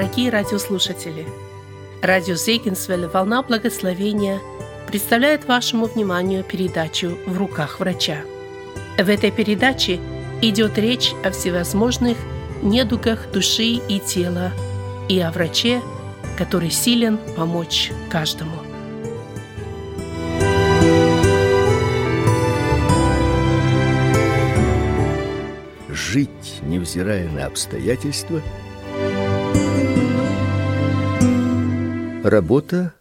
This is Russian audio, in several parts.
Дорогие радиослушатели, радио Зейгенсвелле «Волна благословения» представляет вашему вниманию передачу «В руках врача». В этой передаче идет речь о всевозможных недугах души и тела и о враче, который силен помочь каждому. Жить, невзирая на обстоятельства – Работа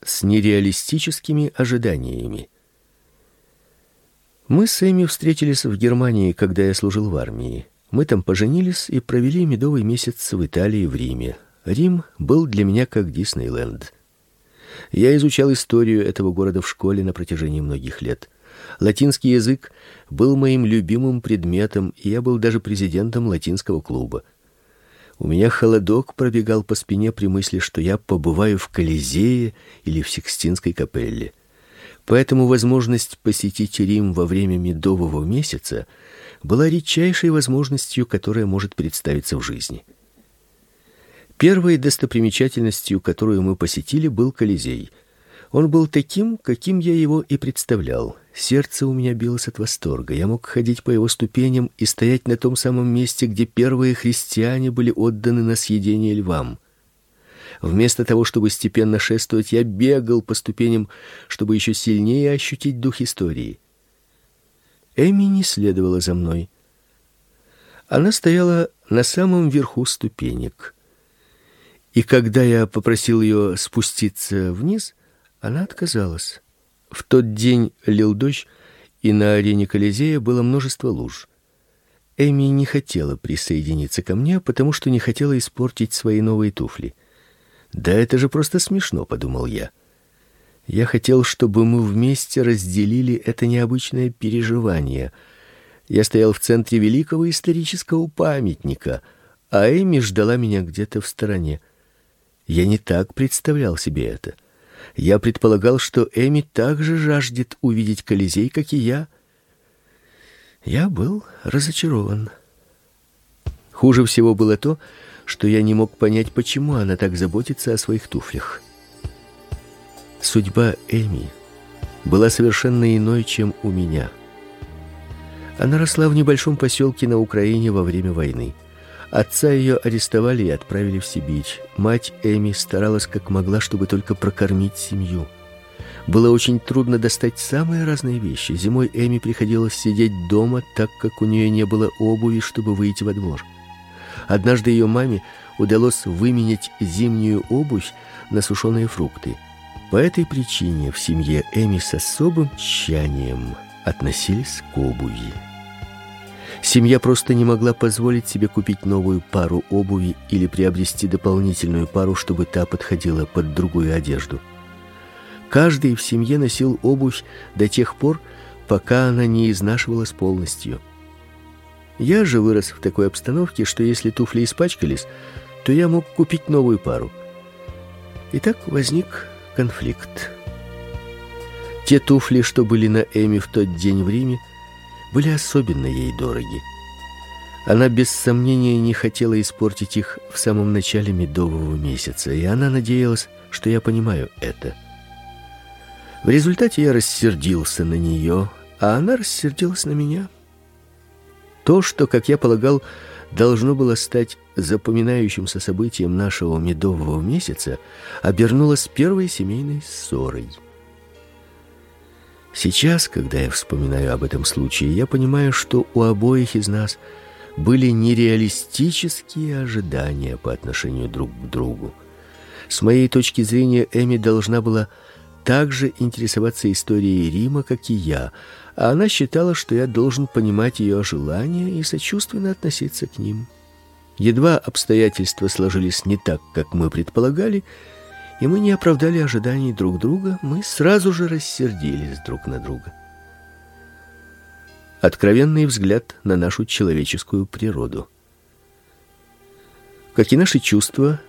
с нереалистическими ожиданиями. Мы с Эми встретились в Германии, когда я служил в армии. Мы там поженились и провели медовый месяц в Италии в Риме. Рим был для меня как Диснейленд. Я изучал историю этого города в школе на протяжении многих лет. Латинский язык был моим любимым предметом, и я был даже президентом латинского клуба. У меня холодок пробегал по спине при мысли, что я побываю в Колизее или в Сикстинской капелле. Поэтому возможность посетить Рим во время медового месяца была редчайшей возможностью, которая может представиться в жизни. Первой достопримечательностью, которую мы посетили, был Колизей. Он был таким, каким я его и представлял. Сердце у меня билось от восторга. Я мог ходить по его ступеням и стоять на том самом месте, где первые христиане были отданы на съедение львам. Вместо того, чтобы степенно шествовать, я бегал по ступеням, чтобы еще сильнее ощутить дух истории. Эми не следовала за мной. Она стояла на самом верху ступенек. И когда я попросил ее спуститься вниз, она отказалась. В тот день лил дождь, и на арене Колизея было множество луж. Эми не хотела присоединиться ко мне, потому что не хотела испортить свои новые туфли. Да это же просто смешно, подумал я. Я хотел, чтобы мы вместе разделили это необычное переживание. Я стоял в центре великого исторического памятника, а Эми ждала меня где-то в стороне. Я не так представлял себе это. Я предполагал, что Эми также жаждет увидеть Колизей, как и я. Я был разочарован. Хуже всего было то, что я не мог понять, почему она так заботится о своих туфлях. Судьба Эми была совершенно иной, чем у меня. Она росла в небольшом поселке на Украине во время войны. Отца ее арестовали и отправили в Сибирь. Мать Эми старалась как могла, чтобы только прокормить семью. Было очень трудно достать самые разные вещи. Зимой Эми приходилось сидеть дома, так как у нее не было обуви, чтобы выйти во двор. Однажды ее маме удалось выменять зимнюю обувь на сушеные фрукты. По этой причине в семье Эми с особым тщанием относились к обуви. Семья просто не могла позволить себе купить новую пару обуви или приобрести дополнительную пару, чтобы та подходила под другую одежду. Каждый в семье носил обувь до тех пор, пока она не изнашивалась полностью. Я же вырос в такой обстановке, что если туфли испачкались, то я мог купить новую пару. И так возник конфликт. Те туфли, что были на Эми в тот день в Риме, были особенно ей дороги. Она без сомнения не хотела испортить их в самом начале медового месяца, и она надеялась, что я понимаю это. В результате я рассердился на нее, а она рассердилась на меня. То, что, как я полагал, должно было стать запоминающимся событием нашего медового месяца, обернулось первой семейной ссорой. Сейчас, когда я вспоминаю об этом случае, я понимаю, что у обоих из нас были нереалистические ожидания по отношению друг к другу. С моей точки зрения, Эми должна была также интересоваться историей Рима, как и я, а она считала, что я должен понимать ее желания и сочувственно относиться к ним. Едва обстоятельства сложились не так, как мы предполагали, и мы не оправдали ожиданий друг друга, мы сразу же рассердились друг на друга. Откровенный взгляд на нашу человеческую природу. Как и наши чувства,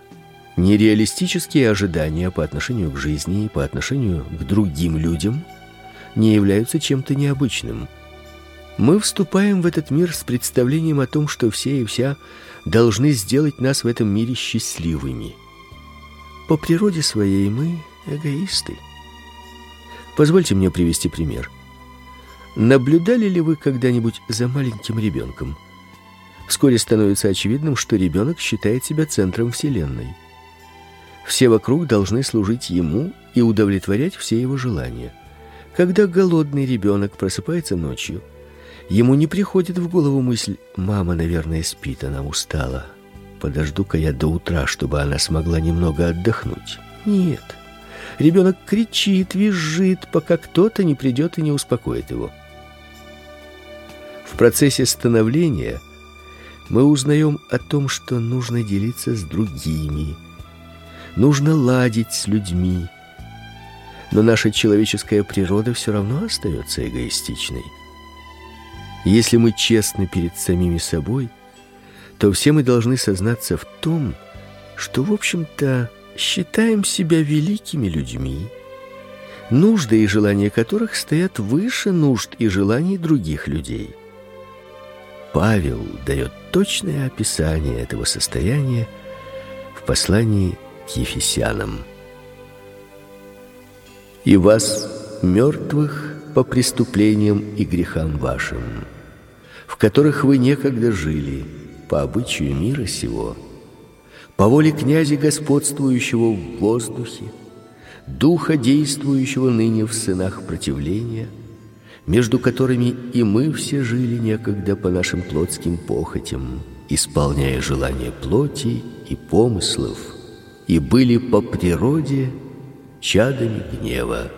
нереалистические ожидания по отношению к жизни и по отношению к другим людям не являются чем-то необычным. Мы вступаем в этот мир с представлением о том, что все и вся должны сделать нас в этом мире счастливыми. По природе своей мы эгоисты. Позвольте мне привести пример. Наблюдали ли вы когда-нибудь за маленьким ребенком? Вскоре становится очевидным, что ребенок считает себя центром вселенной. Все вокруг должны служить ему и удовлетворять все его желания. Когда голодный ребенок просыпается ночью, ему не приходит в голову мысль: "Мама, наверное, спит, она устала. Подожду-ка я до утра, чтобы она смогла немного отдохнуть". Нет. Ребенок кричит, визжит, пока кто-то не придет и не успокоит его. В процессе становления мы узнаем о том, что нужно делиться с другими, нужно ладить с людьми. Но наша человеческая природа все равно остается эгоистичной. Если мы честны перед самими собой, то все мы должны сознаться в том, что, в общем-то, считаем себя великими людьми, нужды и желания которых стоят выше нужд и желаний других людей. Павел дает точное описание этого состояния в послании к Ефесянам. «И вас, мертвых, по преступлениям и грехам вашим, в которых вы некогда жили, по обычаю мира сего, по воле князя господствующего в воздухе, духа действующего ныне в сынах противления, между которыми и мы все жили некогда по нашим плотским похотям, исполняя желания плоти и помыслов, и были по природе чадами гнева.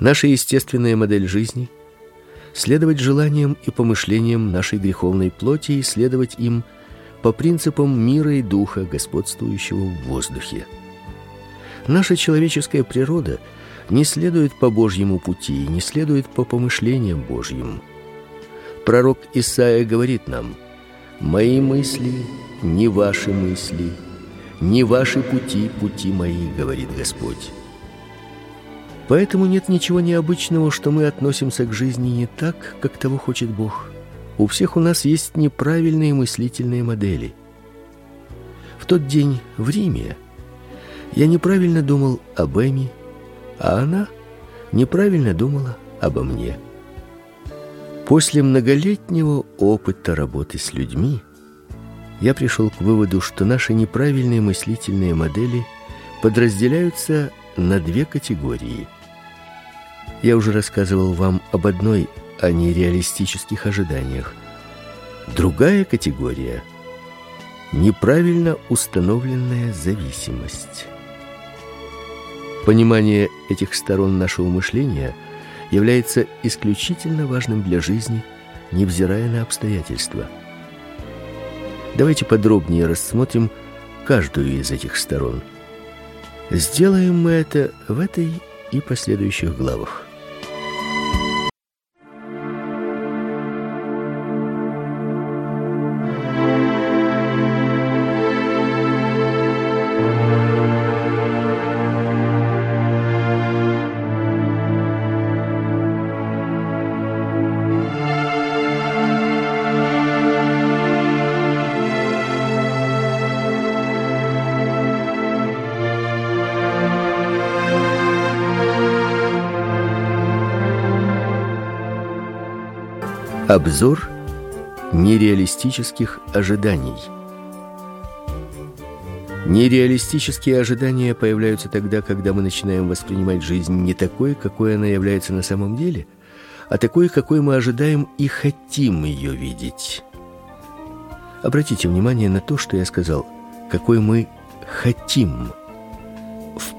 Наша естественная модель жизни следовать желаниям и помышлениям нашей греховной плоти и следовать им по принципам мира и духа, господствующего в воздухе. Наша человеческая природа не следует по Божьему пути, не следует по помышлениям Божьим. Пророк Исаия говорит нам: "Мои мысли не ваши мысли, не ваши пути пути мои", говорит Господь. Поэтому нет ничего необычного, что мы относимся к жизни не так, как того хочет Бог. У всех у нас есть неправильные мыслительные модели. В тот день в Риме я неправильно думал об Эми, а она неправильно думала обо мне. После многолетнего опыта работы с людьми я пришел к выводу, что наши неправильные мыслительные модели подразделяются на две категории. Я уже рассказывал вам об одной о нереалистических ожиданиях. Другая категория неправильно установленная зависимость. Понимание этих сторон нашего мышления является исключительно важным для жизни, невзирая на обстоятельства. Давайте подробнее рассмотрим каждую из этих сторон. Сделаем мы это в этой и последующих главах. Обзор нереалистических ожиданий. Нереалистические ожидания появляются тогда, когда мы начинаем воспринимать жизнь не такой, какой она является на самом деле, а такой, какой мы ожидаем и хотим ее видеть. Обратите внимание на то, что я сказал, какой мы хотим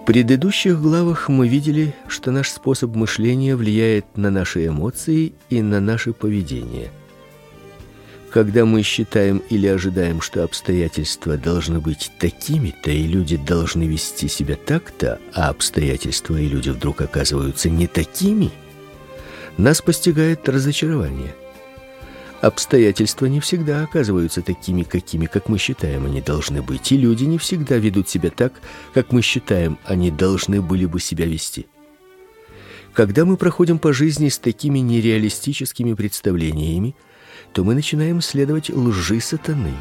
предыдущих главах мы видели, что наш способ мышления влияет на наши эмоции и на наше поведение. Когда мы считаем или ожидаем, что обстоятельства должны быть такими-то и люди должны вести себя так-то, а обстоятельства и люди вдруг оказываются не такими, нас постигает разочарование – Обстоятельства не всегда оказываются такими, какими, как мы считаем, они должны быть, и люди не всегда ведут себя так, как мы считаем, они должны были бы себя вести. Когда мы проходим по жизни с такими нереалистическими представлениями, то мы начинаем следовать лжи сатаны.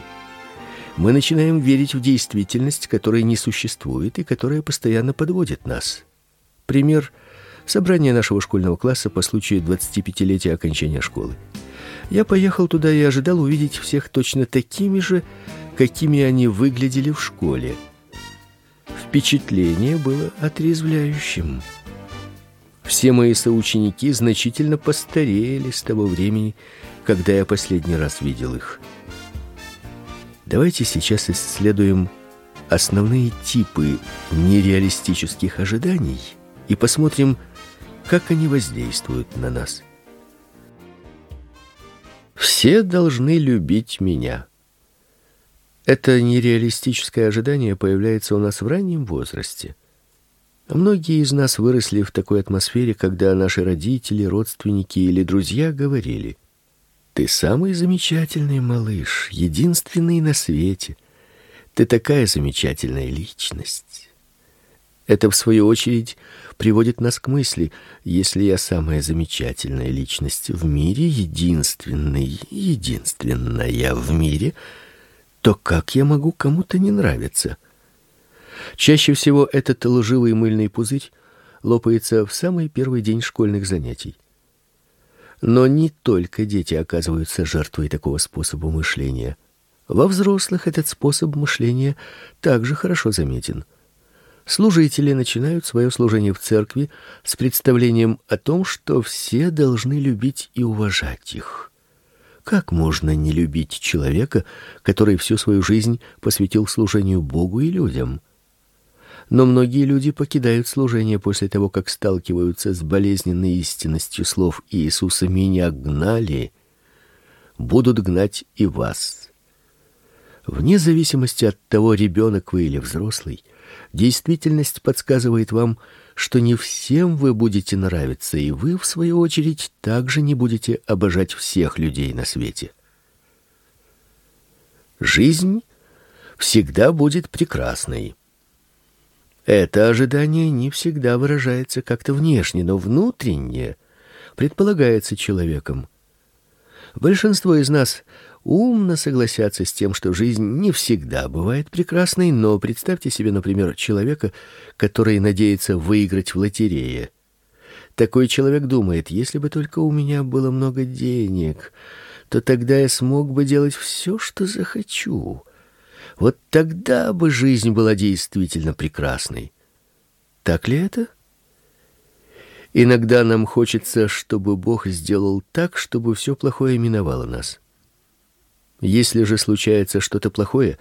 Мы начинаем верить в действительность, которая не существует и которая постоянно подводит нас. Пример собрание нашего школьного класса по случаю 25-летия окончания школы. Я поехал туда и ожидал увидеть всех точно такими же, какими они выглядели в школе. Впечатление было отрезвляющим. Все мои соученики значительно постарели с того времени, когда я последний раз видел их. Давайте сейчас исследуем основные типы нереалистических ожиданий и посмотрим, как они воздействуют на нас. Все должны любить меня. Это нереалистическое ожидание появляется у нас в раннем возрасте – Многие из нас выросли в такой атмосфере, когда наши родители, родственники или друзья говорили: "Ты самый замечательный малыш, единственный на свете. Ты такая замечательная личность". Это в свою очередь приводит нас к мысли: если я самая замечательная личность в мире, единственный, единственная в мире, то как я могу кому-то не нравиться? Чаще всего этот лживый мыльный пузырь лопается в самый первый день школьных занятий. Но не только дети оказываются жертвой такого способа мышления. Во взрослых этот способ мышления также хорошо заметен. Служители начинают свое служение в церкви с представлением о том, что все должны любить и уважать их. Как можно не любить человека, который всю свою жизнь посвятил служению Богу и людям? Но многие люди покидают служение после того, как сталкиваются с болезненной истинностью слов Иисуса: "Меня гнали, будут гнать и вас". Вне зависимости от того, ребенок вы или взрослый, действительность подсказывает вам, что не всем вы будете нравиться, и вы в свою очередь также не будете обожать всех людей на свете. Жизнь всегда будет прекрасной. Это ожидание не всегда выражается как-то внешне, но внутренне предполагается человеком. Большинство из нас умно согласятся с тем, что жизнь не всегда бывает прекрасной, но представьте себе, например, человека, который надеется выиграть в лотерее. Такой человек думает: если бы только у меня было много денег, то тогда я смог бы делать все, что захочу. Вот тогда бы жизнь была действительно прекрасной. Так ли это? Иногда нам хочется, чтобы Бог сделал так, чтобы все плохое миновало нас. Если же случается что-то плохое,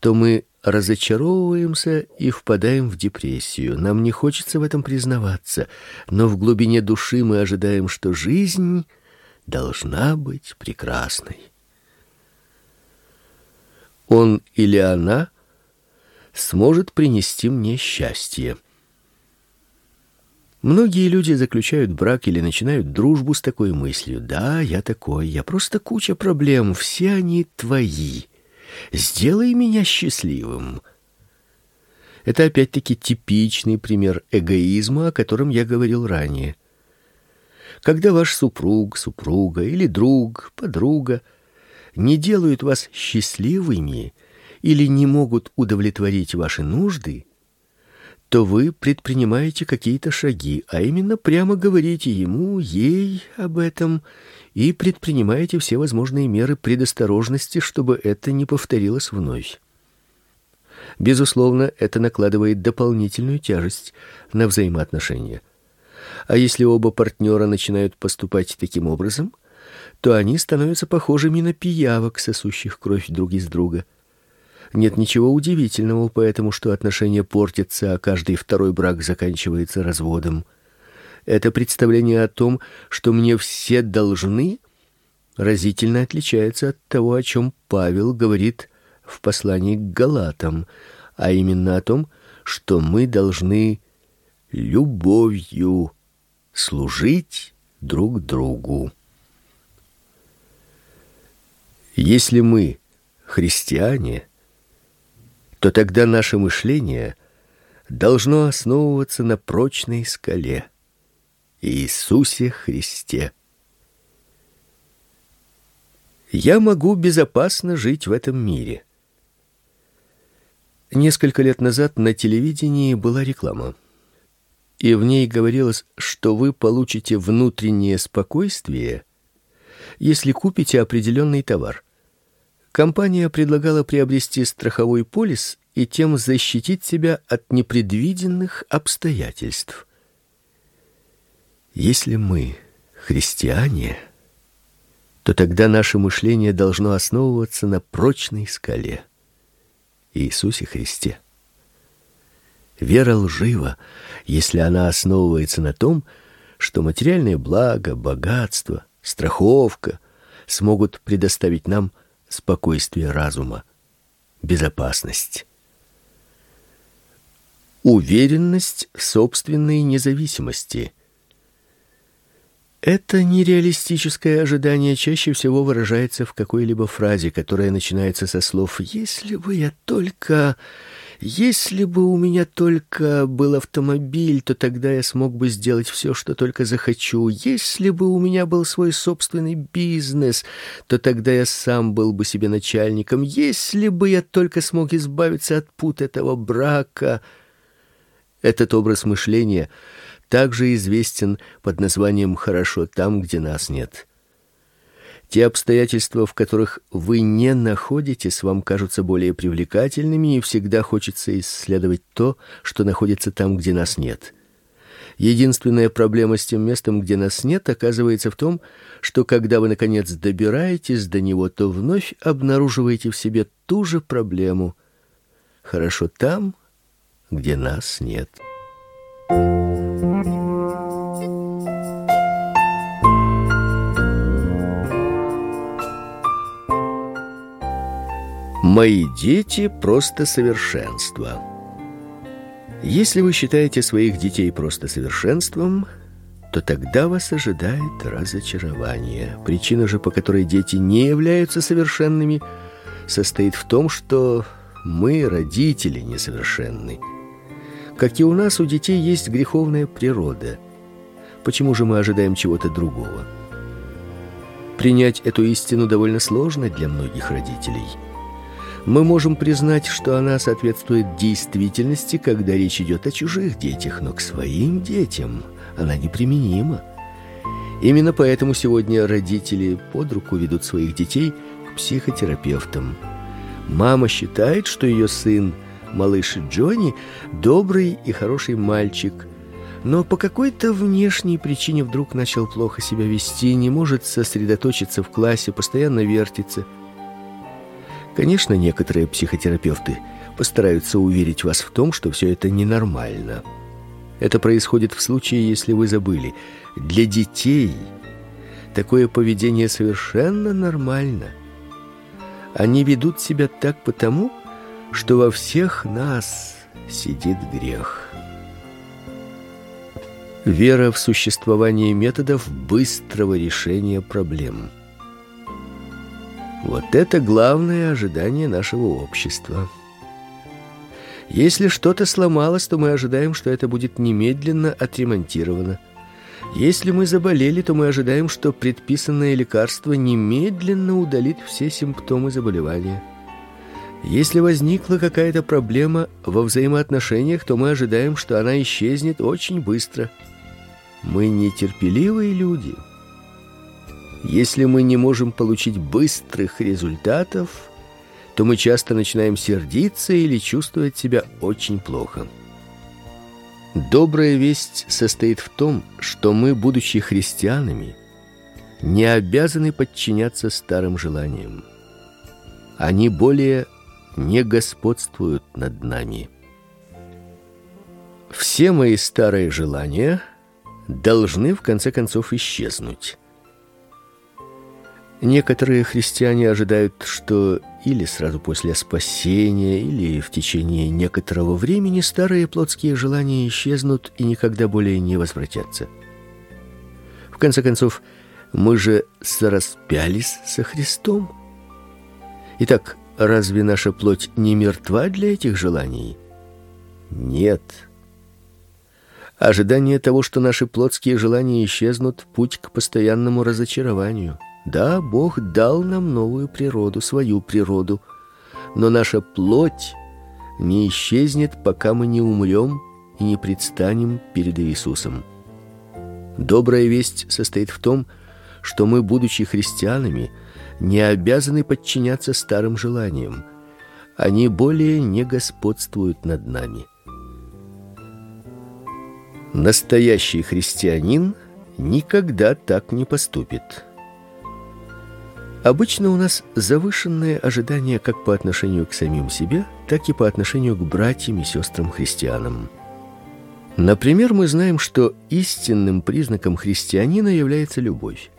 то мы разочаровываемся и впадаем в депрессию. Нам не хочется в этом признаваться, но в глубине души мы ожидаем, что жизнь должна быть прекрасной он или она сможет принести мне счастье. Многие люди заключают брак или начинают дружбу с такой мыслью: "Да, я такой, я просто куча проблем, все они твои. Сделай меня счастливым". Это опять-таки типичный пример эгоизма, о котором я говорил ранее. Когда ваш супруг, супруга или друг, подруга не делают вас счастливыми или не могут удовлетворить ваши нужды, то вы предпринимаете какие-то шаги, а именно прямо говорите ему, ей об этом и предпринимаете все возможные меры предосторожности, чтобы это не повторилось вновь. Безусловно, это накладывает дополнительную тяжесть на взаимоотношения. А если оба партнера начинают поступать таким образом, то они становятся похожими на пиявок, сосущих кровь друг из друга. Нет ничего удивительного поэтому, что отношения портятся, а каждый второй брак заканчивается разводом. Это представление о том, что мне все должны, разительно отличается от того, о чем Павел говорит в послании к Галатам, а именно о том, что мы должны любовью служить друг другу. Если мы христиане, то тогда наше мышление должно основываться на прочной скале. Иисусе Христе. Я могу безопасно жить в этом мире. Несколько лет назад на телевидении была реклама. И в ней говорилось, что вы получите внутреннее спокойствие, если купите определенный товар. Компания предлагала приобрести страховой полис и тем защитить себя от непредвиденных обстоятельств. Если мы христиане, то тогда наше мышление должно основываться на прочной скале Иисусе Христе. Вера лжива, если она основывается на том, что материальные блага, богатство, страховка смогут предоставить нам спокойствие разума, безопасность. Уверенность в собственной независимости. Это нереалистическое ожидание чаще всего выражается в какой-либо фразе, которая начинается со слов «если бы я только...» Если бы у меня только был автомобиль, то тогда я смог бы сделать все, что только захочу. Если бы у меня был свой собственный бизнес, то тогда я сам был бы себе начальником. Если бы я только смог избавиться от пут этого брака. Этот образ мышления также известен под названием «хорошо там, где нас нет». Те обстоятельства, в которых вы не находитесь, вам кажутся более привлекательными, и всегда хочется исследовать то, что находится там, где нас нет. Единственная проблема с тем местом, где нас нет, оказывается в том, что когда вы наконец добираетесь до него, то вновь обнаруживаете в себе ту же проблему. Хорошо там, где нас нет. Мои дети просто совершенство. Если вы считаете своих детей просто совершенством, то тогда вас ожидает разочарование. Причина же, по которой дети не являются совершенными, состоит в том, что мы, родители, несовершенны. Как и у нас, у детей есть греховная природа. Почему же мы ожидаем чего-то другого? Принять эту истину довольно сложно для многих родителей – мы можем признать, что она соответствует действительности, когда речь идет о чужих детях, но к своим детям она неприменима. Именно поэтому сегодня родители под руку ведут своих детей к психотерапевтам. Мама считает, что ее сын, малыш Джонни, добрый и хороший мальчик, но по какой-то внешней причине вдруг начал плохо себя вести, не может сосредоточиться в классе, постоянно вертится – Конечно, некоторые психотерапевты постараются уверить вас в том, что все это ненормально. Это происходит в случае, если вы забыли. Для детей такое поведение совершенно нормально. Они ведут себя так потому, что во всех нас сидит грех. Вера в существование методов быстрого решения проблем – вот это главное ожидание нашего общества. Если что-то сломалось, то мы ожидаем, что это будет немедленно отремонтировано. Если мы заболели, то мы ожидаем, что предписанное лекарство немедленно удалит все симптомы заболевания. Если возникла какая-то проблема во взаимоотношениях, то мы ожидаем, что она исчезнет очень быстро. Мы нетерпеливые люди – если мы не можем получить быстрых результатов, то мы часто начинаем сердиться или чувствовать себя очень плохо. Добрая весть состоит в том, что мы, будучи христианами, не обязаны подчиняться старым желаниям. Они более не господствуют над нами. Все мои старые желания должны в конце концов исчезнуть. Некоторые христиане ожидают, что или сразу после спасения, или в течение некоторого времени старые плотские желания исчезнут и никогда более не возвратятся. В конце концов, мы же сораспялись со Христом. Итак, разве наша плоть не мертва для этих желаний? Нет. Ожидание того, что наши плотские желания исчезнут, путь к постоянному разочарованию. Да, Бог дал нам новую природу, свою природу, но наша плоть не исчезнет, пока мы не умрем и не предстанем перед Иисусом. Добрая весть состоит в том, что мы, будучи христианами, не обязаны подчиняться старым желаниям. Они более не господствуют над нами. Настоящий христианин никогда так не поступит. Обычно у нас завышенные ожидания как по отношению к самим себе, так и по отношению к братьям и сестрам-христианам. Например, мы знаем, что истинным признаком христианина является любовь.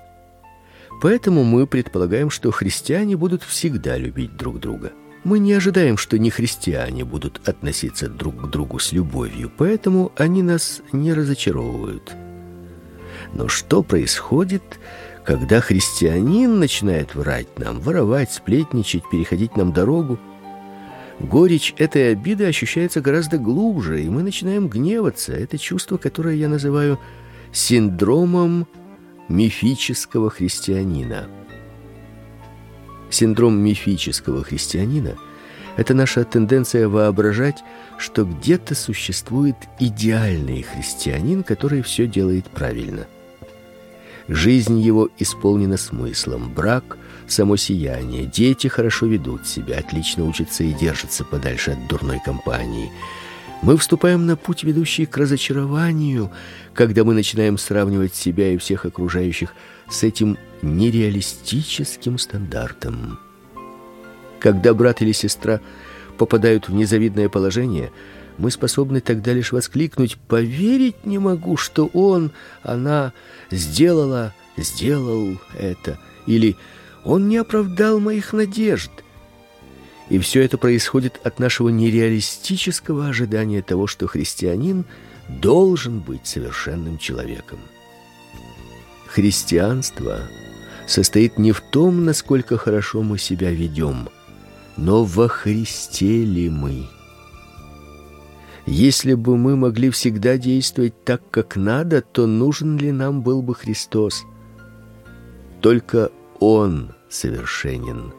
Поэтому мы предполагаем, что христиане будут всегда любить друг друга. Мы не ожидаем, что не христиане будут относиться друг к другу с любовью, поэтому они нас не разочаровывают. Но что происходит, когда христианин начинает врать нам, воровать, сплетничать, переходить нам дорогу? Горечь этой обиды ощущается гораздо глубже, и мы начинаем гневаться. Это чувство, которое я называю синдромом мифического христианина. Синдром мифического христианина это наша тенденция воображать, что где-то существует идеальный христианин, который все делает правильно. Жизнь его исполнена смыслом, брак само сияние, дети хорошо ведут себя, отлично учатся и держатся подальше от дурной компании. Мы вступаем на путь, ведущий к разочарованию, когда мы начинаем сравнивать себя и всех окружающих с этим нереалистическим стандартом. Когда брат или сестра попадают в незавидное положение, мы способны тогда лишь воскликнуть: "Поверить не могу, что он, она сделала, сделал это" или "Он не оправдал моих надежд". И все это происходит от нашего нереалистического ожидания того, что христианин должен быть совершенным человеком. Христианство состоит не в том, насколько хорошо мы себя ведем, но во Христе ли мы. Если бы мы могли всегда действовать так, как надо, то нужен ли нам был бы Христос? Только Он совершенен.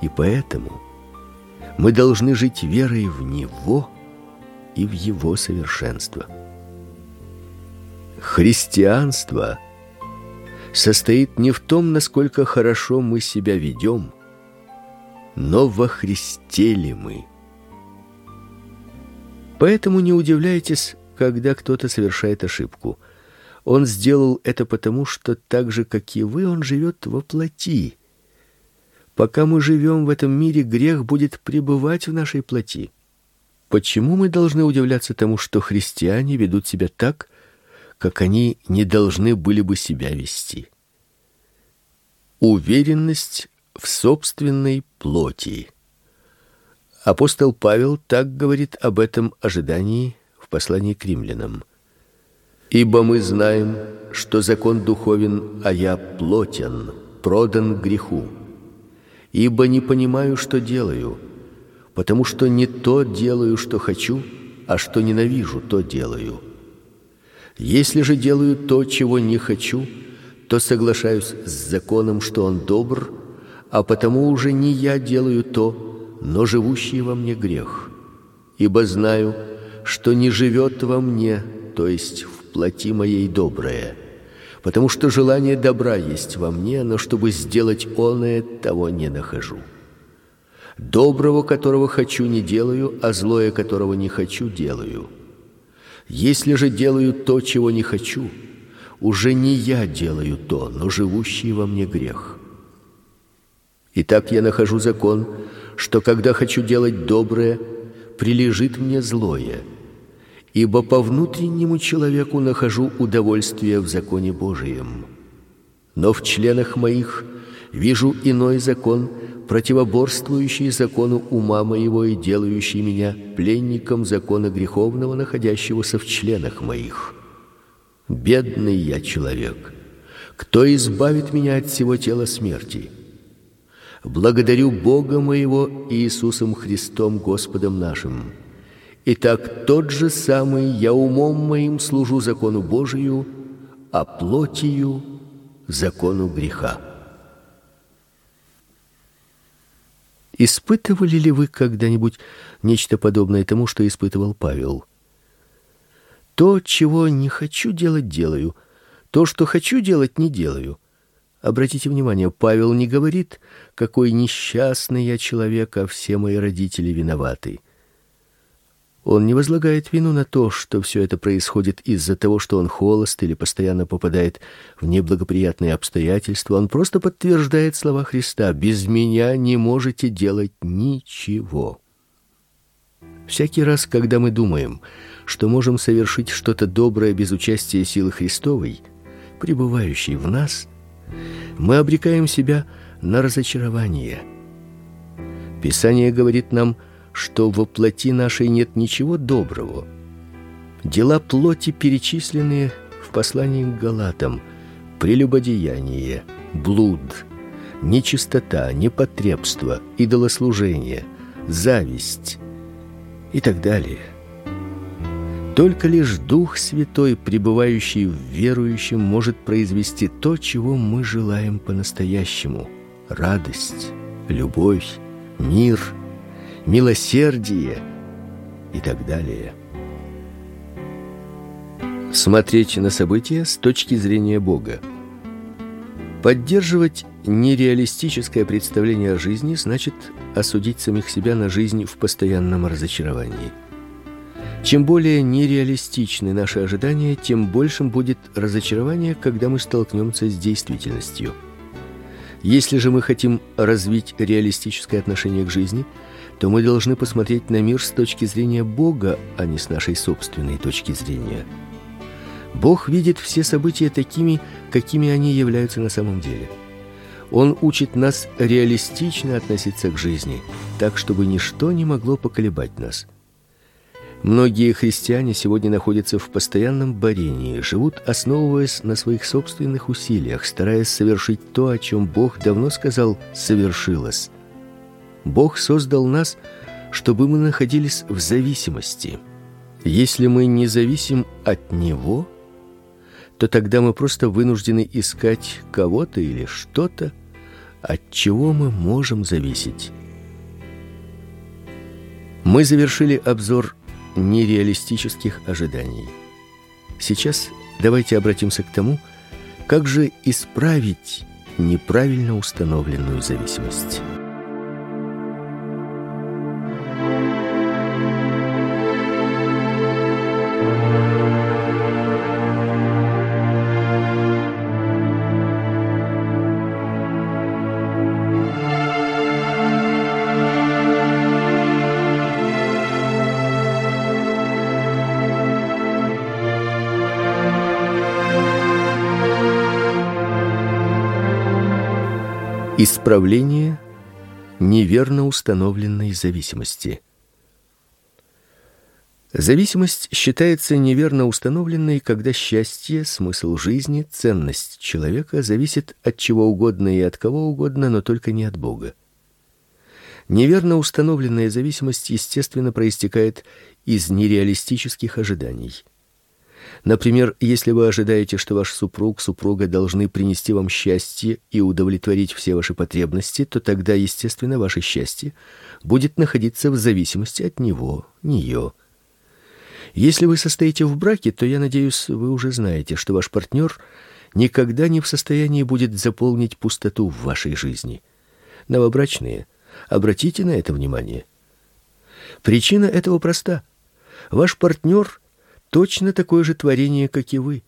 И поэтому мы должны жить верой в Него и в Его совершенство. Христианство состоит не в том, насколько хорошо мы себя ведем, но во Христе ли мы. Поэтому не удивляйтесь, когда кто-то совершает ошибку. Он сделал это потому, что так же, как и вы, он живет во плоти. Пока мы живем в этом мире, грех будет пребывать в нашей плоти. Почему мы должны удивляться тому, что христиане ведут себя так, как они не должны были бы себя вести? Уверенность в собственной плоти. Апостол Павел так говорит об этом ожидании в послании к римлянам. Ибо мы знаем, что закон духовен, а я плотен, продан греху ибо не понимаю, что делаю, потому что не то делаю, что хочу, а что ненавижу, то делаю. Если же делаю то, чего не хочу, то соглашаюсь с законом, что он добр, а потому уже не я делаю то, но живущий во мне грех. Ибо знаю, что не живет во мне, то есть в плоти моей доброе, потому что желание добра есть во мне, но чтобы сделать оное, того не нахожу. Доброго, которого хочу, не делаю, а злое, которого не хочу, делаю. Если же делаю то, чего не хочу, уже не я делаю то, но живущий во мне грех. Итак, я нахожу закон, что когда хочу делать доброе, прилежит мне злое – ибо по внутреннему человеку нахожу удовольствие в законе Божием. Но в членах моих вижу иной закон, противоборствующий закону ума моего и делающий меня пленником закона греховного, находящегося в членах моих. Бедный я человек. Кто избавит меня от всего тела смерти? Благодарю Бога моего Иисусом Христом Господом нашим Итак, тот же самый я умом моим служу закону Божию, а плотью закону греха. Испытывали ли вы когда-нибудь нечто подобное тому, что испытывал Павел? То, чего не хочу делать, делаю, то, что хочу делать, не делаю. Обратите внимание, Павел не говорит: "Какой несчастный я человек, а все мои родители виноваты". Он не возлагает вину на то, что все это происходит из-за того, что он холост или постоянно попадает в неблагоприятные обстоятельства. Он просто подтверждает слова Христа: "Без меня не можете делать ничего". Всякий раз, когда мы думаем, что можем совершить что-то доброе без участия силы Христовой, пребывающей в нас, мы обрекаем себя на разочарование. Писание говорит нам, что во плоти нашей нет ничего доброго. Дела плоти перечислены в послании к Галатам: прелюбодеяние, блуд, нечистота, непотребство, идолослужение, зависть и так далее. Только лишь Дух Святой, пребывающий в верующем, может произвести то, чего мы желаем по-настоящему: радость, любовь, мир, милосердие и так далее. Смотреть на события с точки зрения Бога. Поддерживать нереалистическое представление о жизни значит осудить самих себя на жизнь в постоянном разочаровании. Чем более нереалистичны наши ожидания, тем большим будет разочарование, когда мы столкнемся с действительностью. Если же мы хотим развить реалистическое отношение к жизни – то мы должны посмотреть на мир с точки зрения Бога, а не с нашей собственной точки зрения. Бог видит все события такими, какими они являются на самом деле. Он учит нас реалистично относиться к жизни, так чтобы ничто не могло поколебать нас. Многие христиане сегодня находятся в постоянном борении, живут основываясь на своих собственных усилиях, стараясь совершить то, о чем Бог давно сказал «совершилось». Бог создал нас, чтобы мы находились в зависимости. Если мы не зависим от него, то тогда мы просто вынуждены искать кого-то или что-то, от чего мы можем зависеть. Мы завершили обзор нереалистических ожиданий. Сейчас давайте обратимся к тому, как же исправить неправильно установленную зависимость. Исправление неверно установленной зависимости. Зависимость считается неверно установленной, когда счастье, смысл жизни, ценность человека зависит от чего угодно и от кого угодно, но только не от Бога. Неверно установленная зависимость естественно проистекает из нереалистических ожиданий. Например, если вы ожидаете, что ваш супруг, супруга должны принести вам счастье и удовлетворить все ваши потребности, то тогда, естественно, ваше счастье будет находиться в зависимости от него, нее. Если вы состоите в браке, то я надеюсь, вы уже знаете, что ваш партнер никогда не в состоянии будет заполнить пустоту в вашей жизни. Новобрачные, обратите на это внимание. Причина этого проста. Ваш партнер точно такое же творение, как и вы,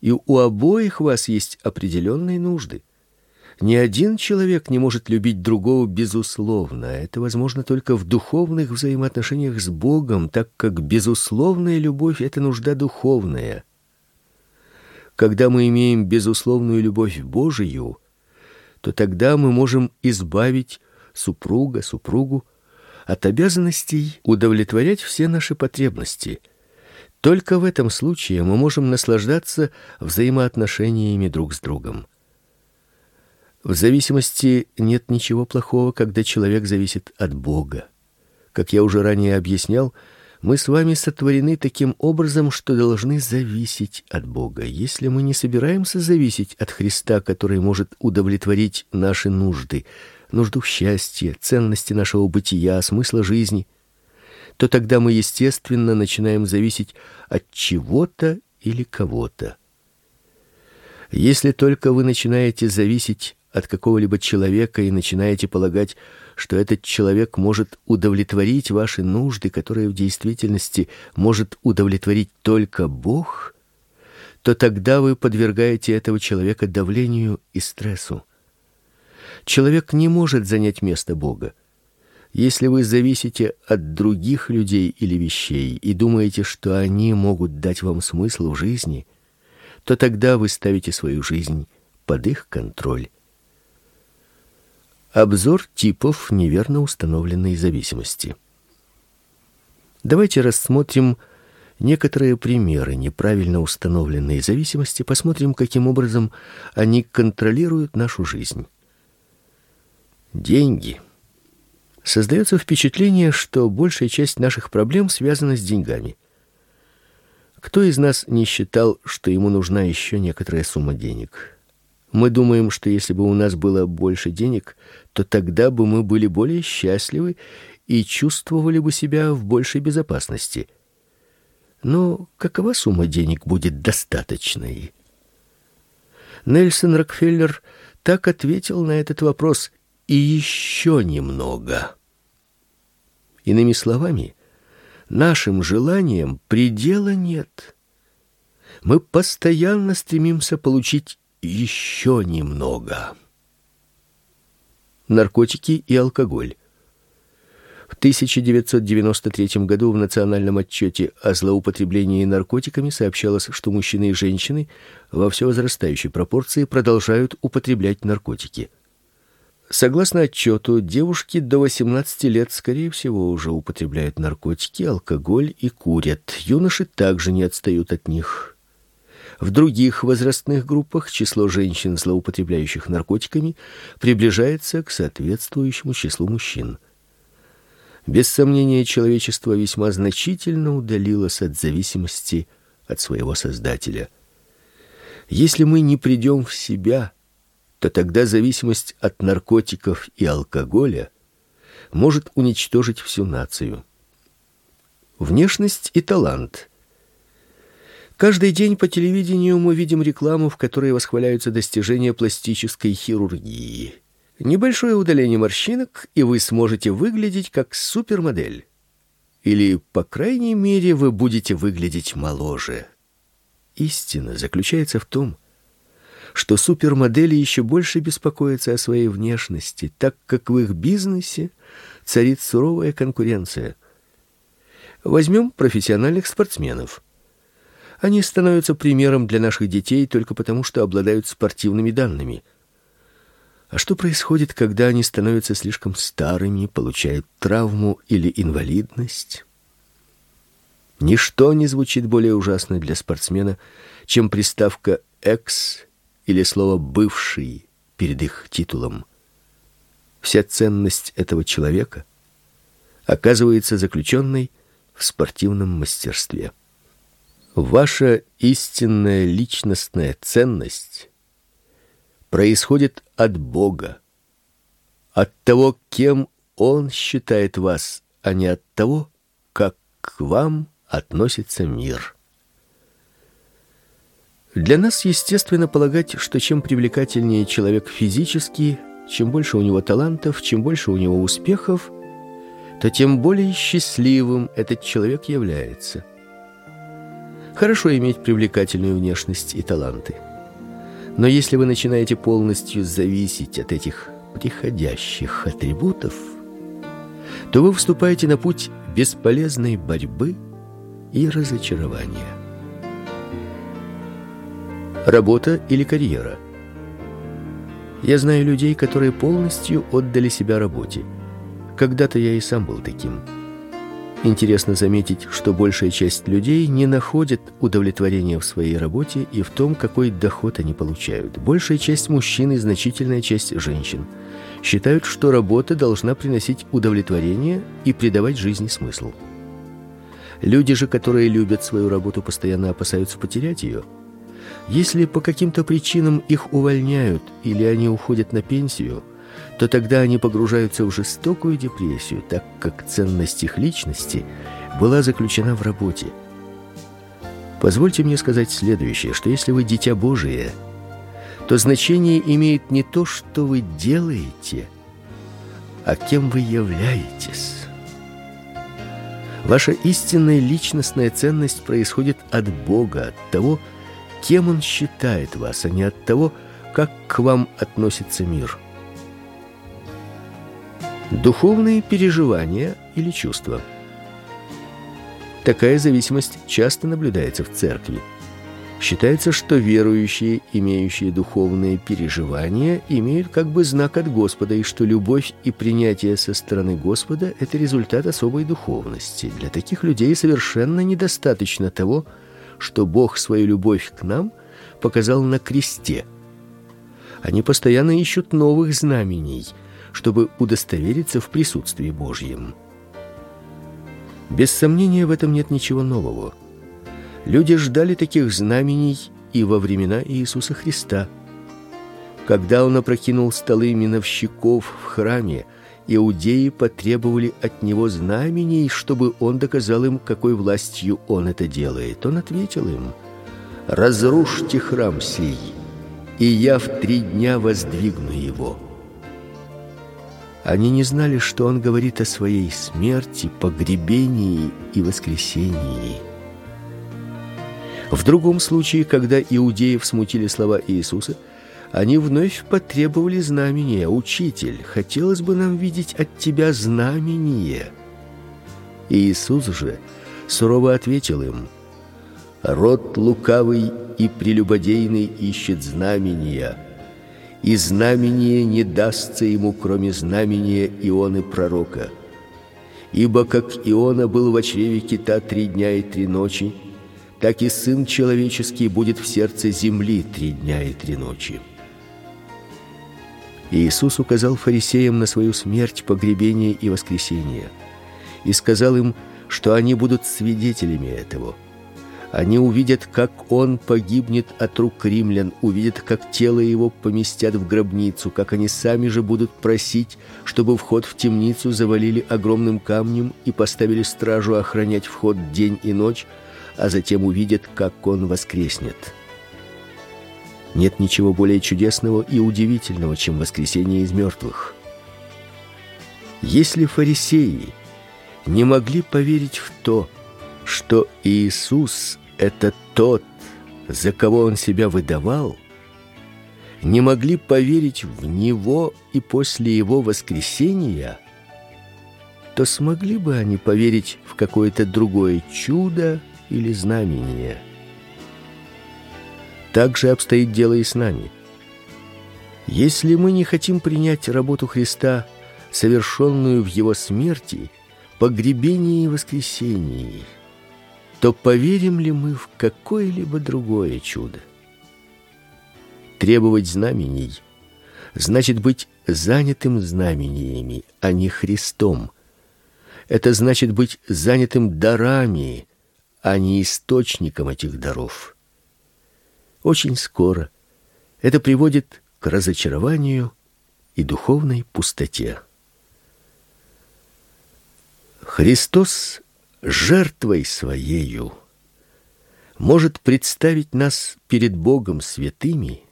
и у обоих вас есть определенные нужды. Ни один человек не может любить другого безусловно. Это возможно только в духовных взаимоотношениях с Богом, так как безусловная любовь это нужда духовная. Когда мы имеем безусловную любовь Божию, то тогда мы можем избавить супруга, супругу от обязанностей удовлетворять все наши потребности – только в этом случае мы можем наслаждаться взаимоотношениями друг с другом. В зависимости нет ничего плохого, когда человек зависит от Бога. Как я уже ранее объяснял, Мы с вами сотворены таким образом, что должны зависеть от Бога. Если мы не собираемся зависеть от Христа, который может удовлетворить наши нужды, нужду в счастье, ценности нашего бытия, смысла жизни, то тогда мы естественно начинаем зависеть от чего-то или кого-то. Если только вы начинаете зависеть от какого-либо человека и начинаете полагать, что этот человек может удовлетворить ваши нужды, которые в действительности может удовлетворить только Бог, то тогда вы подвергаете этого человека давлению и стрессу. Человек не может занять место Бога. Если вы зависите от других людей или вещей и думаете, что они могут дать вам смысл в жизни, то тогда вы ставите свою жизнь под их контроль. Обзор типов неверно установленной зависимости. Давайте рассмотрим некоторые примеры неправильно установленной зависимости, посмотрим, каким образом они контролируют нашу жизнь. Деньги. Создается впечатление, что большая часть наших проблем связана с деньгами. Кто из нас не считал, что ему нужна еще некоторая сумма денег? Мы думаем, что если бы у нас было больше денег, то тогда бы мы были более счастливы и чувствовали бы себя в большей безопасности. Но какова сумма денег будет достаточной? Нельсон Рокфеллер так ответил на этот вопрос: и еще немного. Иными словами, нашим желаниям предела нет. Мы постоянно стремимся получить еще немного. Наркотики и алкоголь. В 1993 году в национальном отчете о злоупотреблении наркотиками сообщалось, что мужчины и женщины во все возрастающей пропорции продолжают употреблять наркотики. Согласно отчету, девушки до 18 лет, скорее всего, уже употребляют наркотики, алкоголь и курят. Юноши также не отстают от них. В других возрастных группах число женщин, злоупотребляющих наркотиками, приближается к соответствующему числу мужчин. Без сомнения, человечество весьма значительно удалилось от зависимости от своего создателя. Если мы не придем в себя, то тогда зависимость от наркотиков и алкоголя может уничтожить всю нацию. Внешность и талант Каждый день по телевидению мы видим рекламу, в которой восхваляются достижения пластической хирургии. Небольшое удаление морщинок, и вы сможете выглядеть как супермодель. Или, по крайней мере, вы будете выглядеть моложе. Истина заключается в том, что супермодели еще больше беспокоятся о своей внешности, так как в их бизнесе царит суровая конкуренция. Возьмем профессиональных спортсменов. Они становятся примером для наших детей только потому, что обладают спортивными данными. А что происходит, когда они становятся слишком старыми, получают травму или инвалидность? Ничто не звучит более ужасно для спортсмена, чем приставка «экс» или слово «бывший» перед их титулом. Вся ценность этого человека оказывается заключенной в спортивном мастерстве. Ваша истинная личностная ценность происходит от Бога, от того, кем Он считает вас, а не от того, как к вам относится мир. Для нас естественно полагать, что чем привлекательнее человек физически, чем больше у него талантов, чем больше у него успехов, то тем более счастливым этот человек является – Хорошо иметь привлекательную внешность и таланты. Но если вы начинаете полностью зависеть от этих приходящих атрибутов, то вы вступаете на путь бесполезной борьбы и разочарования. Работа или карьера. Я знаю людей, которые полностью отдали себя работе. Когда-то я и сам был таким. Интересно заметить, что большая часть людей не находит удовлетворения в своей работе и в том, какой доход они получают. Большая часть мужчин и значительная часть женщин считают, что работа должна приносить удовлетворение и придавать жизни смысл. Люди же, которые любят свою работу, постоянно опасаются потерять ее. Если по каким-то причинам их увольняют или они уходят на пенсию, то тогда они погружаются в жестокую депрессию, так как ценность их личности была заключена в работе. Позвольте мне сказать следующее, что если вы дитя Божие, то значение имеет не то, что вы делаете, а кем вы являетесь. Ваша истинная личностная ценность происходит от Бога, от того, кем Он считает вас, а не от того, как к вам относится мир. Духовные переживания или чувства. Такая зависимость часто наблюдается в церкви. Считается, что верующие, имеющие духовные переживания, имеют как бы знак от Господа, и что любовь и принятие со стороны Господа – это результат особой духовности. Для таких людей совершенно недостаточно того, что Бог свою любовь к нам показал на кресте. Они постоянно ищут новых знамений, чтобы удостовериться в присутствии Божьем. Без сомнения, в этом нет ничего нового – Люди ждали таких знамений и во времена Иисуса Христа. Когда он опрокинул столы миновщиков в храме, иудеи потребовали от него знамений, чтобы он доказал им, какой властью он это делает. Он ответил им: "Разрушьте храм сей, и я в три дня воздвигну его". Они не знали, что он говорит о своей смерти, погребении и воскресении. В другом случае, когда иудеев смутили слова Иисуса, они вновь потребовали знамения. «Учитель, хотелось бы нам видеть от тебя знамение». Иисус же сурово ответил им, «Род лукавый и прелюбодейный ищет знамения, и знамение не дастся ему, кроме знамения Ионы пророка. Ибо как Иона был в чреве кита три дня и три ночи, так и Сын Человеческий будет в сердце земли три дня и три ночи. Иисус указал фарисеям на свою смерть, погребение и воскресение, и сказал им, что они будут свидетелями этого. Они увидят, как он погибнет от рук римлян, увидят, как тело его поместят в гробницу, как они сами же будут просить, чтобы вход в темницу завалили огромным камнем и поставили стражу охранять вход день и ночь, а затем увидят, как он воскреснет. Нет ничего более чудесного и удивительного, чем воскресение из мертвых. Если фарисеи не могли поверить в то, что Иисус это тот, за кого он себя выдавал, не могли поверить в него и после его воскресения, то смогли бы они поверить в какое-то другое чудо или знамение. Так же обстоит дело и с нами. Если мы не хотим принять работу Христа, совершенную в Его смерти, погребении и воскресении, то поверим ли мы в какое-либо другое чудо? Требовать знамений значит быть занятым знамениями, а не Христом. Это значит быть занятым дарами, а не источником этих даров. Очень скоро это приводит к разочарованию и духовной пустоте. Христос жертвой своею может представить нас перед Богом святыми,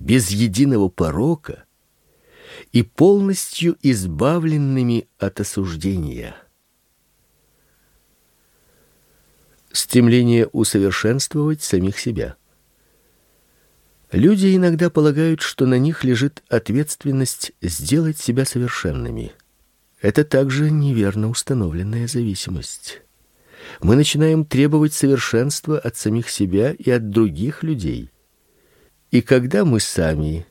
без единого порока и полностью избавленными от осуждения. стремление усовершенствовать самих себя. Люди иногда полагают, что на них лежит ответственность сделать себя совершенными. Это также неверно установленная зависимость. Мы начинаем требовать совершенства от самих себя и от других людей. И когда мы сами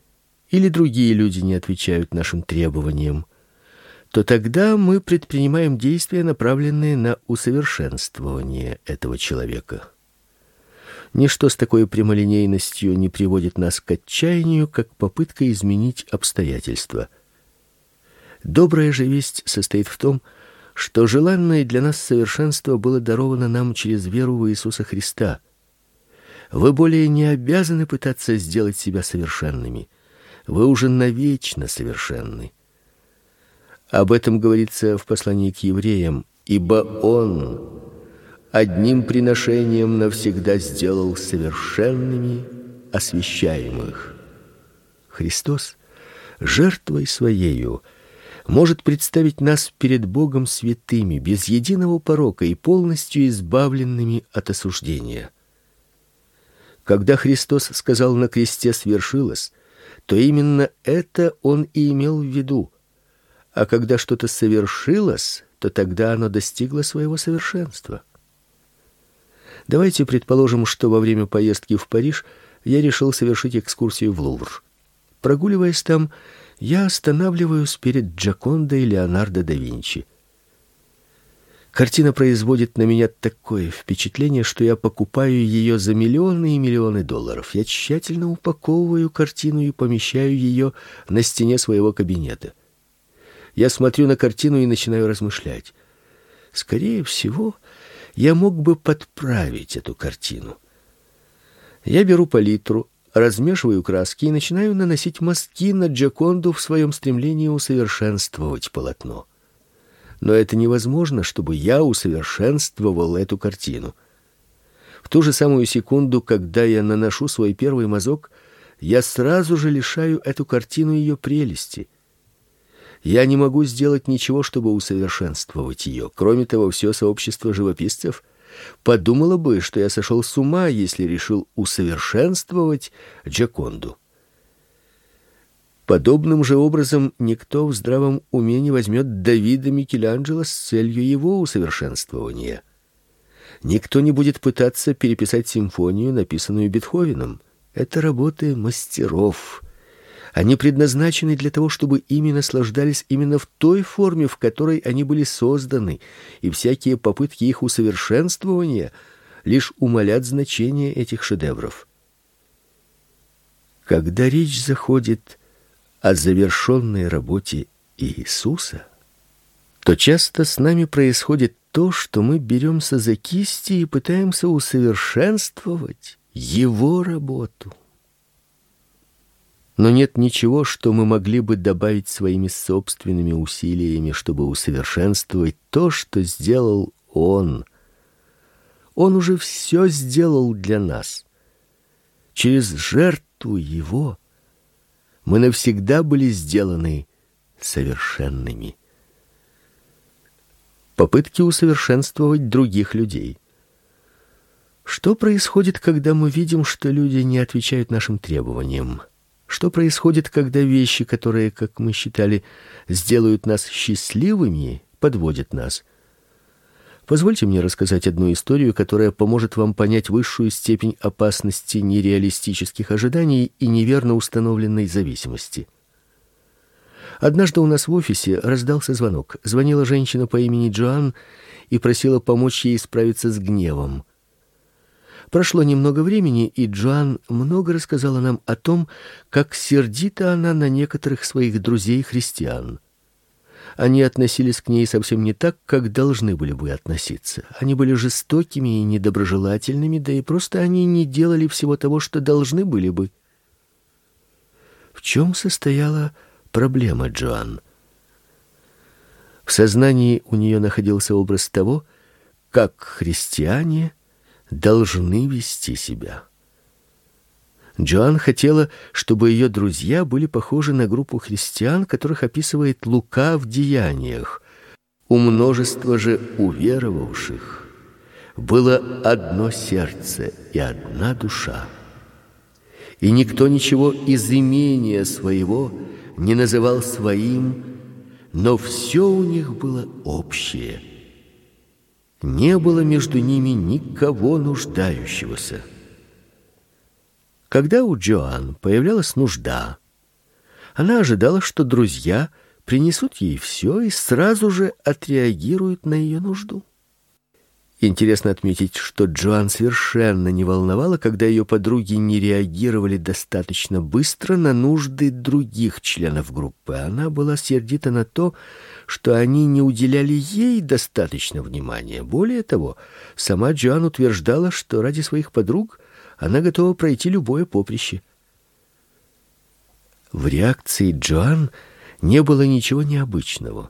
или другие люди не отвечают нашим требованиям, то тогда мы предпринимаем действия, направленные на усовершенствование этого человека. Ничто с такой прямолинейностью не приводит нас к отчаянию, как попытка изменить обстоятельства. Добрая же весть состоит в том, что желанное для нас совершенство было даровано нам через веру в Иисуса Христа. Вы более не обязаны пытаться сделать себя совершенными. Вы уже навечно совершенны. Об этом говорится в послании к евреям, ибо он одним приношением навсегда сделал совершенными освящаемых. Христос жертвой своею может представить нас перед Богом святыми, без единого порока и полностью избавленными от осуждения. Когда Христос сказал на кресте свершилось, то именно это он и имел в виду. А когда что-то совершилось, то тогда оно достигло своего совершенства. Давайте предположим, что во время поездки в Париж я решил совершить экскурсию в Лувр. Прогуливаясь там, я останавливаюсь перед Джакондой Леонардо да Винчи. Картина производит на меня такое впечатление, что я покупаю ее за миллионы и миллионы долларов. Я тщательно упаковываю картину и помещаю ее на стене своего кабинета. Я смотрю на картину и начинаю размышлять. Скорее всего, я мог бы подправить эту картину. Я беру палитру, размешиваю краски и начинаю наносить мазки на Джаконду в своем стремлении усовершенствовать полотно. Но это невозможно, чтобы я усовершенствовал эту картину. В ту же самую секунду, когда я наношу свой первый мазок, я сразу же лишаю эту картину ее прелести. Я не могу сделать ничего, чтобы усовершенствовать ее. Кроме того, все сообщество живописцев подумала бы, что я сошел с ума, если решил усовершенствовать Джаконду. Подобным же образом никто в здравом уме не возьмет Давида Микеланджело с целью его усовершенствования. Никто не будет пытаться переписать симфонию, написанную Бетховеном. Это работы мастеров. Они предназначены для того, чтобы ими наслаждались именно в той форме, в которой они были созданы, и всякие попытки их усовершенствования лишь умалят значение этих шедевров. Когда речь заходит о завершенной работе Иисуса, то часто с нами происходит то, что мы беремся за кисти и пытаемся усовершенствовать его работу но нет ничего, что мы могли бы добавить своими собственными усилиями, чтобы усовершенствовать то, что сделал Он. Он уже все сделал для нас. Через жертву Его мы навсегда были сделаны совершенными. Попытки усовершенствовать других людей. Что происходит, когда мы видим, что люди не отвечают нашим требованиям? Что происходит, когда вещи, которые, как мы считали, сделают нас счастливыми, подводят нас? Позвольте мне рассказать одну историю, которая поможет вам понять высшую степень опасности нереалистических ожиданий и неверно установленной зависимости. Однажды у нас в офисе раздался звонок. Звонила женщина по имени Джоан и просила помочь ей справиться с гневом. Прошло немного времени, и Джоан много рассказала нам о том, как сердита она на некоторых своих друзей-христиан. Они относились к ней совсем не так, как должны были бы относиться. Они были жестокими и недоброжелательными, да и просто они не делали всего того, что должны были бы. В чем состояла проблема Джоан? В сознании у нее находился образ того, как христиане должны вести себя. Джоан хотела, чтобы ее друзья были похожи на группу христиан, которых описывает Лука в Деяниях. У множества же уверовавших было одно сердце и одна душа. И никто ничего из имения своего не называл своим, но все у них было общее – не было между ними никого нуждающегося. Когда у Джоан появлялась нужда, она ожидала, что друзья принесут ей все и сразу же отреагируют на ее нужду. Интересно отметить, что Джоан совершенно не волновала, когда ее подруги не реагировали достаточно быстро на нужды других членов группы. Она была сердита на то, что они не уделяли ей достаточно внимания. Более того, сама Джоан утверждала, что ради своих подруг она готова пройти любое поприще. В реакции Джоан не было ничего необычного.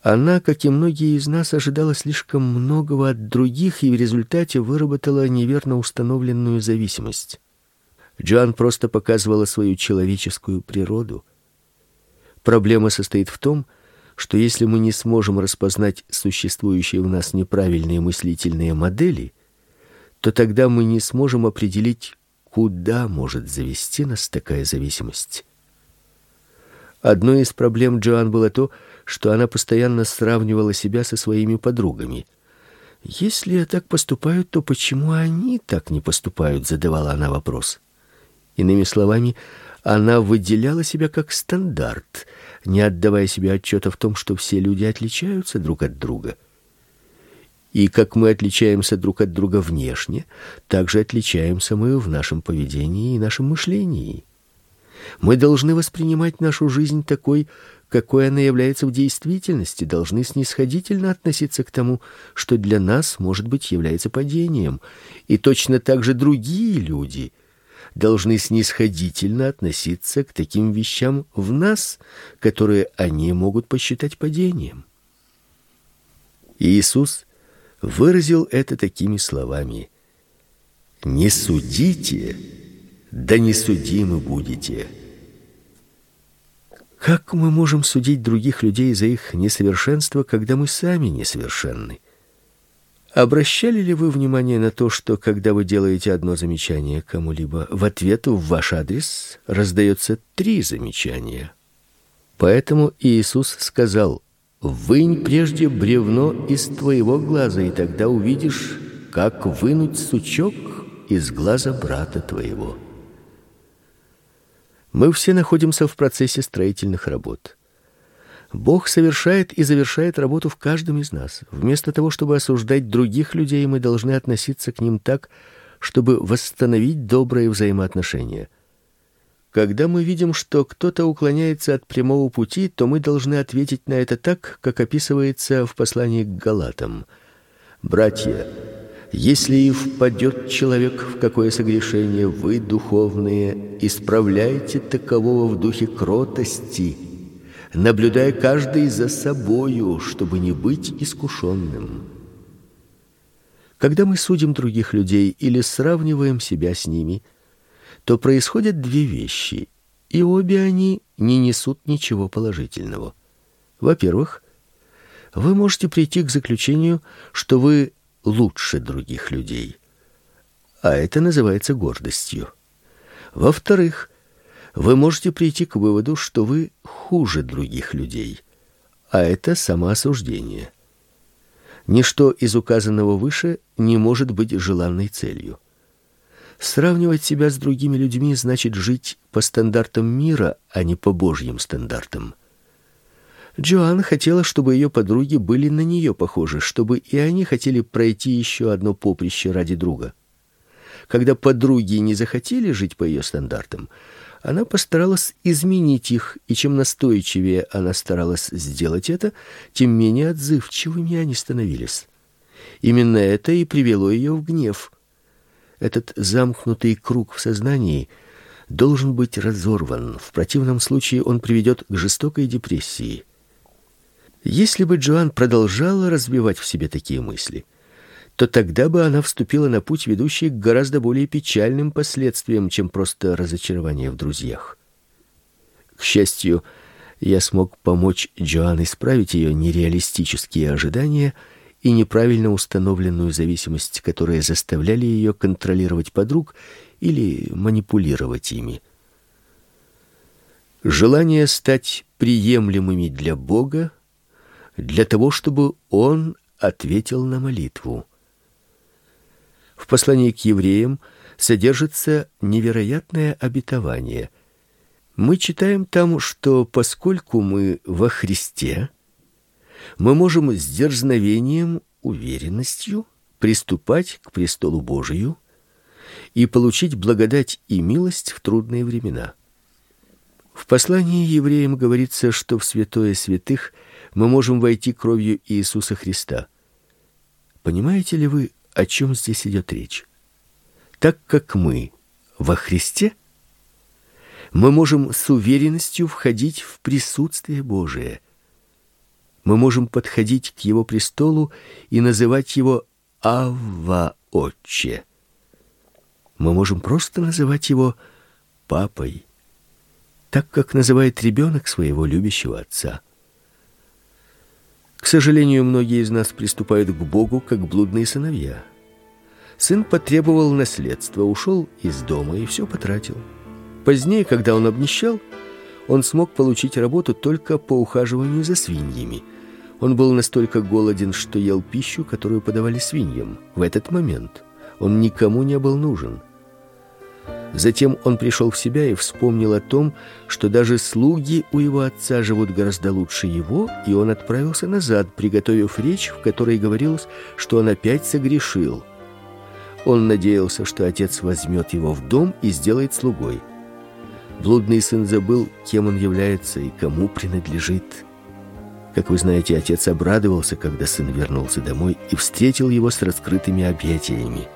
Она, как и многие из нас, ожидала слишком многого от других и в результате выработала неверно установленную зависимость. Джоан просто показывала свою человеческую природу. Проблема состоит в том, что если мы не сможем распознать существующие в нас неправильные мыслительные модели, то тогда мы не сможем определить, куда может завести нас такая зависимость. Одной из проблем Джоан было то, что она постоянно сравнивала себя со своими подругами. Если я так поступаю, то почему они так не поступают, задавала она вопрос. Иными словами, она выделяла себя как стандарт, не отдавая себе отчета в том, что все люди отличаются друг от друга. И как мы отличаемся друг от друга внешне, так же отличаемся мы в нашем поведении и нашем мышлении. Мы должны воспринимать нашу жизнь такой, какой она является в действительности, должны снисходительно относиться к тому, что для нас, может быть, является падением, и точно так же другие люди должны снисходительно относиться к таким вещам в нас, которые они могут посчитать падением. Иисус выразил это такими словами: "Не судите, да не судимы будете". Как мы можем судить других людей за их несовершенство, когда мы сами несовершенны? Обращали ли вы внимание на то, что когда вы делаете одно замечание кому-либо, в ответ в ваш адрес раздается три замечания? Поэтому Иисус сказал: "Вынь прежде бревно из твоего глаза, и тогда увидишь, как вынуть сучок из глаза брата твоего". Мы все находимся в процессе строительных работ. Бог совершает и завершает работу в каждом из нас. Вместо того, чтобы осуждать других людей, мы должны относиться к ним так, чтобы восстановить добрые взаимоотношения. Когда мы видим, что кто-то уклоняется от прямого пути, то мы должны ответить на это так, как описывается в послании к Галатам. Братья, если и впадет человек в какое согрешение, вы, духовные, исправляйте такового в духе кротости, наблюдая каждый за собою, чтобы не быть искушенным. Когда мы судим других людей или сравниваем себя с ними, то происходят две вещи, и обе они не несут ничего положительного. Во-первых, вы можете прийти к заключению, что вы лучше других людей. А это называется гордостью. Во-вторых, вы можете прийти к выводу, что вы хуже других людей. А это самоосуждение. Ничто из указанного выше не может быть желанной целью. Сравнивать себя с другими людьми значит жить по стандартам мира, а не по Божьим стандартам. Джоан хотела, чтобы ее подруги были на нее похожи, чтобы и они хотели пройти еще одно поприще ради друга. Когда подруги не захотели жить по ее стандартам, она постаралась изменить их, и чем настойчивее она старалась сделать это, тем менее отзывчивыми они становились. Именно это и привело ее в гнев. Этот замкнутый круг в сознании должен быть разорван. В противном случае он приведет к жестокой депрессии. Если бы Джоан продолжала развивать в себе такие мысли, то тогда бы она вступила на путь, ведущий к гораздо более печальным последствиям, чем просто разочарование в друзьях. К счастью, я смог помочь Джоан исправить ее нереалистические ожидания и неправильно установленную зависимость, которые заставляли ее контролировать подруг или манипулировать ими. Желание стать приемлемыми для Бога для того, чтобы он ответил на молитву. В послании к евреям содержится невероятное обетование. Мы читаем там, что поскольку мы во Христе, мы можем с дерзновением уверенностью приступать к престолу Божию и получить благодать и милость в трудные времена. В послании евреям говорится, что в святое святых мы можем войти кровью Иисуса Христа. Понимаете ли вы, о чем здесь идет речь? Так как мы во Христе, мы можем с уверенностью входить в присутствие Божие. Мы можем подходить к его престолу и называть его Авва Отче. Мы можем просто называть его папой, так как называет ребенок своего любящего отца. К сожалению, многие из нас приступают к Богу как блудные сыновья. Сын потребовал наследства, ушел из дома и все потратил. Позднее, когда он обнищал, он смог получить работу только по ухаживанию за свиньями. Он был настолько голоден, что ел пищу, которую подавали свиньям. В этот момент он никому не был нужен. Затем он пришел в себя и вспомнил о том, что даже слуги у его отца живут гораздо лучше его, и он отправился назад, приготовив речь, в которой говорилось, что он опять согрешил. Он надеялся, что отец возьмет его в дом и сделает слугой. Блудный сын забыл, кем он является и кому принадлежит. Как вы знаете, отец обрадовался, когда сын вернулся домой и встретил его с раскрытыми объятиями.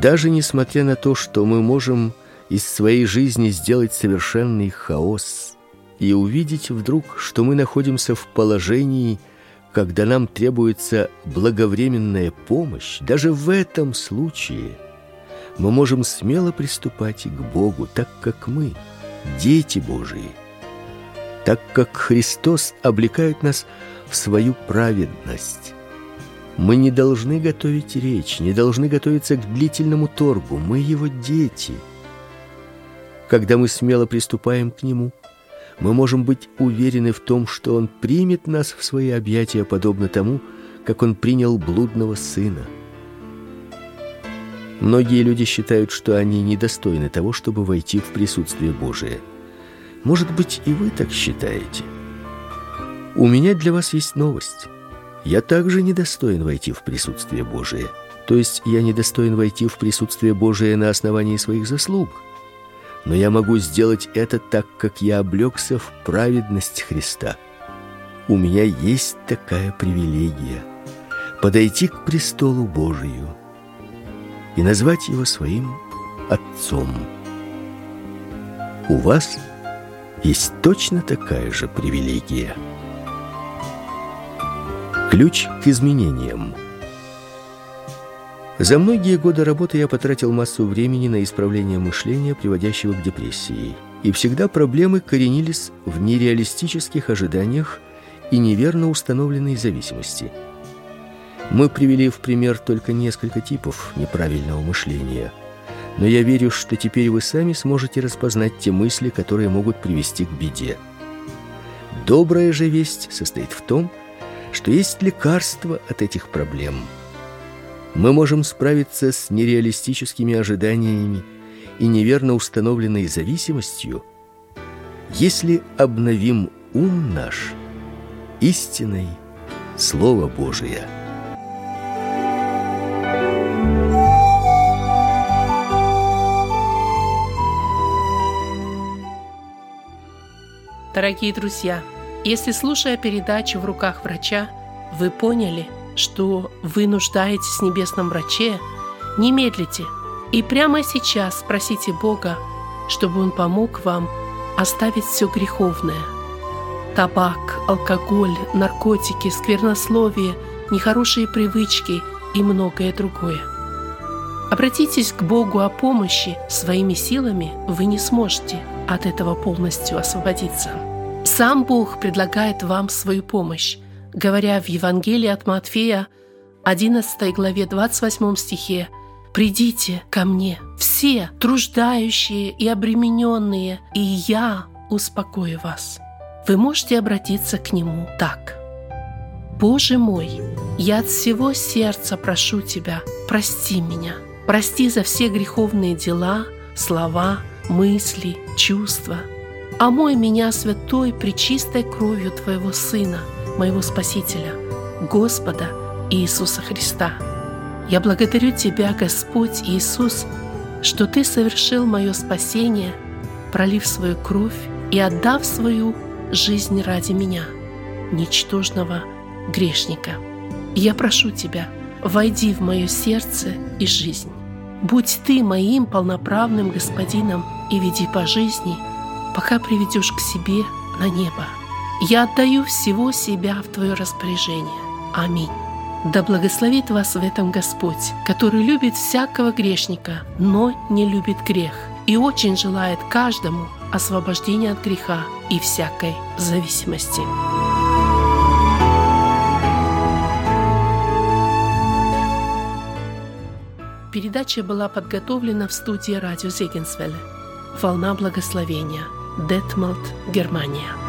Даже несмотря на то, что мы можем из своей жизни сделать совершенный хаос и увидеть вдруг, что мы находимся в положении, когда нам требуется благовременная помощь, даже в этом случае мы можем смело приступать к Богу, так как мы дети Божии, так как Христос облекает нас в свою праведность. Мы не должны готовить речь, не должны готовиться к длительному торгу. Мы его дети. Когда мы смело приступаем к нему, мы можем быть уверены в том, что он примет нас в свои объятия подобно тому, как он принял блудного сына. Многие люди считают, что они недостойны того, чтобы войти в присутствие Божие. Может быть, и вы так считаете. У меня для вас есть новость. Я также недостоин войти в присутствие Божие. То есть я недостоин войти в присутствие Божие на основании своих заслуг. Но я могу сделать это так, как я облегся в праведность Христа. У меня есть такая привилегия подойти к престолу Божию и назвать его своим отцом. У вас есть точно такая же привилегия – Ключ к изменениям. За многие годы работы я потратил массу времени на исправление мышления, приводящего к депрессии. И всегда проблемы коренились в нереалистических ожиданиях и неверно установленной зависимости. Мы привели в пример только несколько типов неправильного мышления. Но я верю, что теперь вы сами сможете распознать те мысли, которые могут привести к беде. Добрая же весть состоит в том, что что есть лекарство от этих проблем. Мы можем справиться с нереалистическими ожиданиями и неверно установленной зависимостью, если обновим ум наш истиной Слова Божия. Дорогие друзья, если, слушая передачу в руках врача, вы поняли, что вы нуждаетесь в небесном враче, не медлите и прямо сейчас спросите Бога, чтобы Он помог вам оставить все греховное. Табак, алкоголь, наркотики, сквернословие, нехорошие привычки и многое другое. Обратитесь к Богу о помощи, своими силами вы не сможете от этого полностью освободиться. Сам Бог предлагает вам свою помощь, говоря в Евангелии от Матфея, 11 главе 28 стихе, «Придите ко мне, все труждающие и обремененные, и я успокою вас». Вы можете обратиться к Нему так. «Боже мой, я от всего сердца прошу Тебя, прости меня, прости за все греховные дела, слова, мысли, чувства – омой меня святой пречистой кровью Твоего Сына, моего Спасителя, Господа Иисуса Христа. Я благодарю Тебя, Господь Иисус, что Ты совершил мое спасение, пролив свою кровь и отдав свою жизнь ради меня, ничтожного грешника. Я прошу Тебя, войди в мое сердце и жизнь. Будь Ты моим полноправным Господином и веди по жизни, пока приведешь к себе на небо. Я отдаю всего себя в Твое распоряжение. Аминь. Да благословит вас в этом Господь, который любит всякого грешника, но не любит грех, и очень желает каждому освобождения от греха и всякой зависимости. Передача была подготовлена в студии радио Зегенсвелле. «Волна благословения», Detmold, Germania.